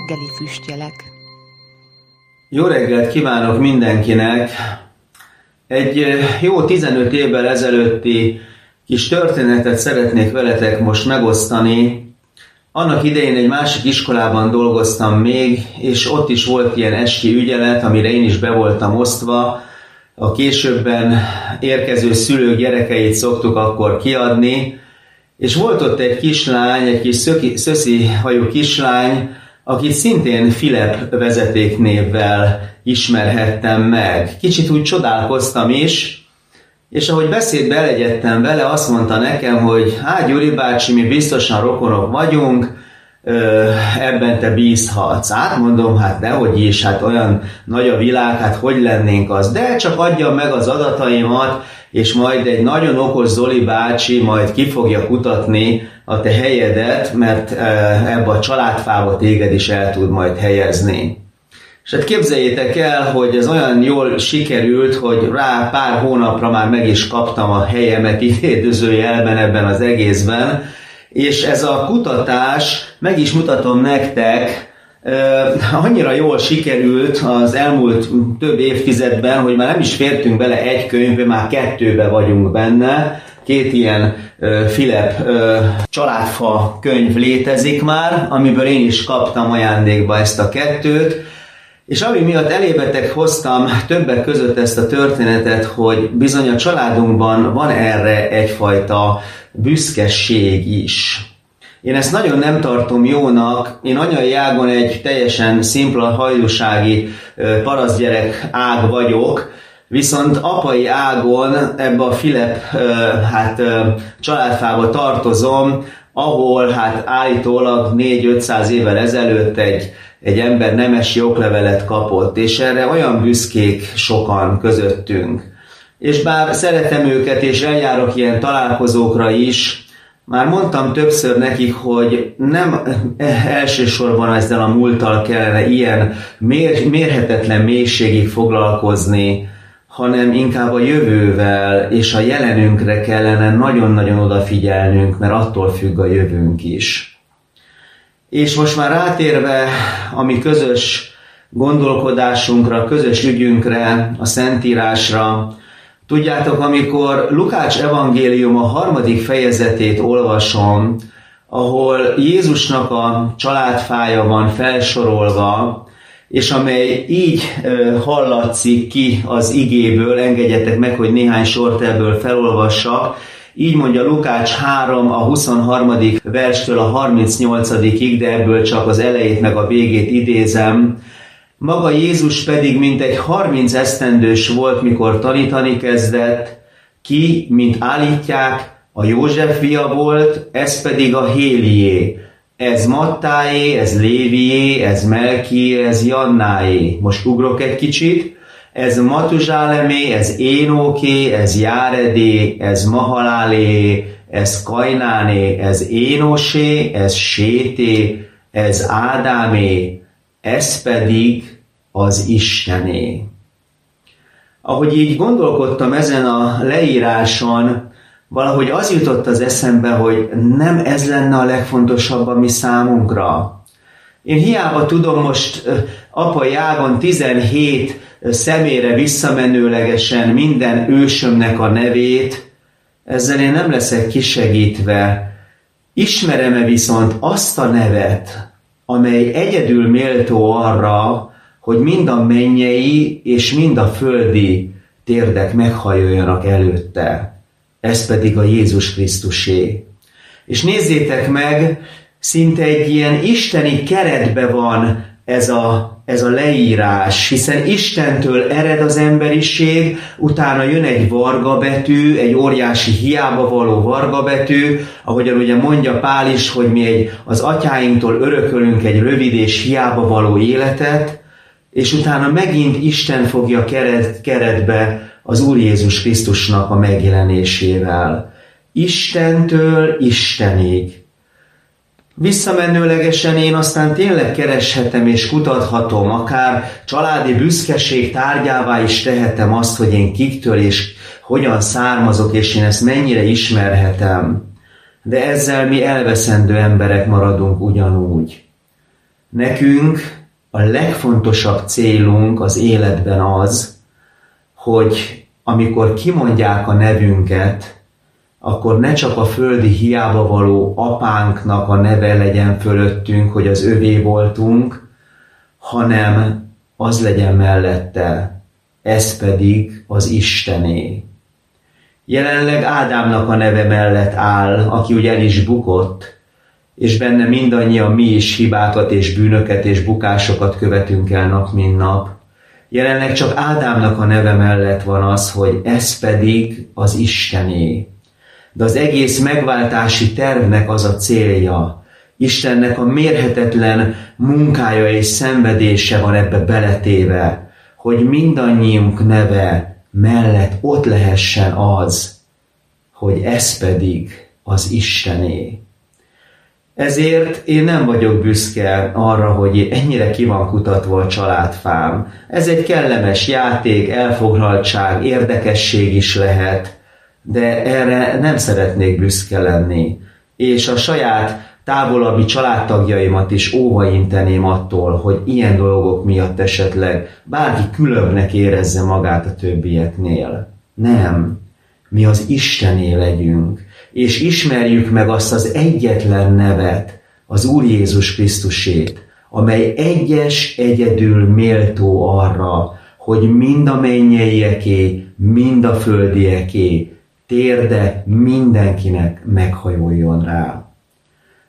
reggeli füstjelek. Jó reggelt kívánok mindenkinek! Egy jó 15 évvel ezelőtti kis történetet szeretnék veletek most megosztani. Annak idején egy másik iskolában dolgoztam még, és ott is volt ilyen esti ügyelet, amire én is be voltam osztva. A későbben érkező szülők gyerekeit szoktuk akkor kiadni, és volt ott egy kislány, egy kis szöki, szöszi hajú kislány, akit szintén Filip vezetéknévvel ismerhettem meg. Kicsit úgy csodálkoztam is, és ahogy beszédbe elegyedtem vele, azt mondta nekem, hogy hát Gyuri bácsi, mi biztosan rokonok vagyunk, ebben te bízhatsz. Hát mondom, hát dehogy is, hát olyan nagy a világ, hát hogy lennénk az. De csak adja meg az adataimat, és majd egy nagyon okos Zoli bácsi majd ki fogja kutatni a te helyedet, mert ebbe a családfába téged is el tud majd helyezni. És hát képzeljétek el, hogy ez olyan jól sikerült, hogy rá pár hónapra már meg is kaptam a helyemet idédőzőjelben ebben az egészben, és ez a kutatás, meg is mutatom nektek, annyira jól sikerült az elmúlt több évtizedben, hogy már nem is fértünk bele egy könyvbe, már kettőbe vagyunk benne. Két ilyen Filip családfa könyv létezik már, amiből én is kaptam ajándékba ezt a kettőt. És ami miatt elébetek hoztam többek között ezt a történetet, hogy bizony a családunkban van erre egyfajta büszkeség is. Én ezt nagyon nem tartom jónak. Én anyai ágon egy teljesen szimpla hajdúsági parasztgyerek ág vagyok, viszont apai ágon ebbe a Filip hát, családfába tartozom, ahol hát állítólag 4-500 évvel ezelőtt egy, egy ember nemesi oklevelet kapott, és erre olyan büszkék sokan közöttünk. És bár szeretem őket, és eljárok ilyen találkozókra is, már mondtam többször nekik, hogy nem elsősorban ezzel a múlttal kellene ilyen mér, mérhetetlen mélységig foglalkozni, hanem inkább a jövővel és a jelenünkre kellene nagyon-nagyon odafigyelnünk, mert attól függ a jövőnk is. És most már rátérve a mi közös gondolkodásunkra, közös ügyünkre, a Szentírásra, Tudjátok, amikor Lukács evangélium a harmadik fejezetét olvasom, ahol Jézusnak a családfája van felsorolva, és amely így hallatszik ki az igéből, engedjetek meg, hogy néhány sort ebből felolvassak, így mondja Lukács 3 a 23. verstől a 38 de ebből csak az elejét meg a végét idézem. Maga Jézus pedig mint egy harminc esztendős volt, mikor tanítani kezdett, ki, mint állítják, a József fia volt, ez pedig a Hélié. Ez Mattáé, ez Lévié, ez Melkié, ez Jannáé. Most ugrok egy kicsit. Ez Matuzsálemé, ez Énóké, ez Járedé, ez Mahalálé, ez Kajnáné, ez Énosé, ez Sété, ez Ádámé, ez pedig az Istené. Ahogy így gondolkodtam ezen a leíráson, valahogy az jutott az eszembe, hogy nem ez lenne a legfontosabb a mi számunkra. Én hiába tudom most apai ágon 17 személyre visszamenőlegesen minden ősömnek a nevét, ezzel én nem leszek kisegítve. Ismerem-e viszont azt a nevet, amely egyedül méltó arra, hogy mind a mennyei és mind a földi térdek meghajoljanak előtte. Ez pedig a Jézus Krisztusé. És nézzétek meg, szinte egy ilyen isteni keretbe van ez a ez a leírás, hiszen Istentől ered az emberiség, utána jön egy varga betű, egy óriási hiába való varga betű, ahogyan ugye mondja Pál is, hogy mi egy, az atyáinktól örökölünk egy rövid és hiába való életet, és utána megint Isten fogja keret, keretbe az Úr Jézus Krisztusnak a megjelenésével. Istentől Istenig. Visszamenőlegesen én aztán tényleg kereshetem és kutathatom, akár családi büszkeség tárgyává is tehetem azt, hogy én kiktől és hogyan származok, és én ezt mennyire ismerhetem. De ezzel mi elveszendő emberek maradunk ugyanúgy. Nekünk a legfontosabb célunk az életben az, hogy amikor kimondják a nevünket, akkor ne csak a földi hiába való apánknak a neve legyen fölöttünk, hogy az övé voltunk, hanem az legyen mellette, ez pedig az Istené. Jelenleg Ádámnak a neve mellett áll, aki ugye el is bukott, és benne mindannyian mi is hibákat és bűnöket és bukásokat követünk el nap, mint nap. Jelenleg csak Ádámnak a neve mellett van az, hogy ez pedig az Istené. De az egész megváltási tervnek az a célja, Istennek a mérhetetlen munkája és szenvedése van ebbe beletéve, hogy mindannyiunk neve mellett ott lehessen az, hogy ez pedig az Istené. Ezért én nem vagyok büszke arra, hogy ennyire ki van kutatva a családfám. Ez egy kellemes játék, elfoglaltság, érdekesség is lehet, de erre nem szeretnék büszke lenni. És a saját távolabbi családtagjaimat is óvainteném attól, hogy ilyen dolgok miatt esetleg bárki különbnek érezze magát a többieknél. Nem, mi az Istené legyünk, és ismerjük meg azt az egyetlen nevet, az Úr Jézus Krisztusét, amely egyes egyedül méltó arra, hogy mind a mennyeieké, mind a földieké térde mindenkinek meghajoljon rá.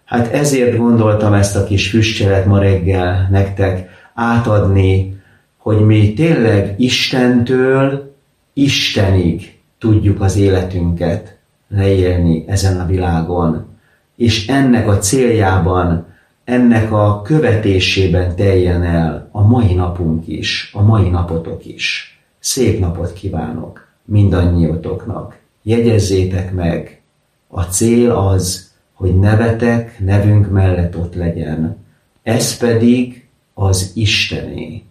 Hát ezért gondoltam ezt a kis füstjelet ma reggel nektek átadni, hogy mi tényleg Istentől Istenig tudjuk az életünket leélni ezen a világon. És ennek a céljában, ennek a követésében teljen el a mai napunk is, a mai napotok is. Szép napot kívánok mindannyiotoknak. Jegyezzétek meg, a cél az, hogy nevetek nevünk mellett ott legyen. Ez pedig az Istené.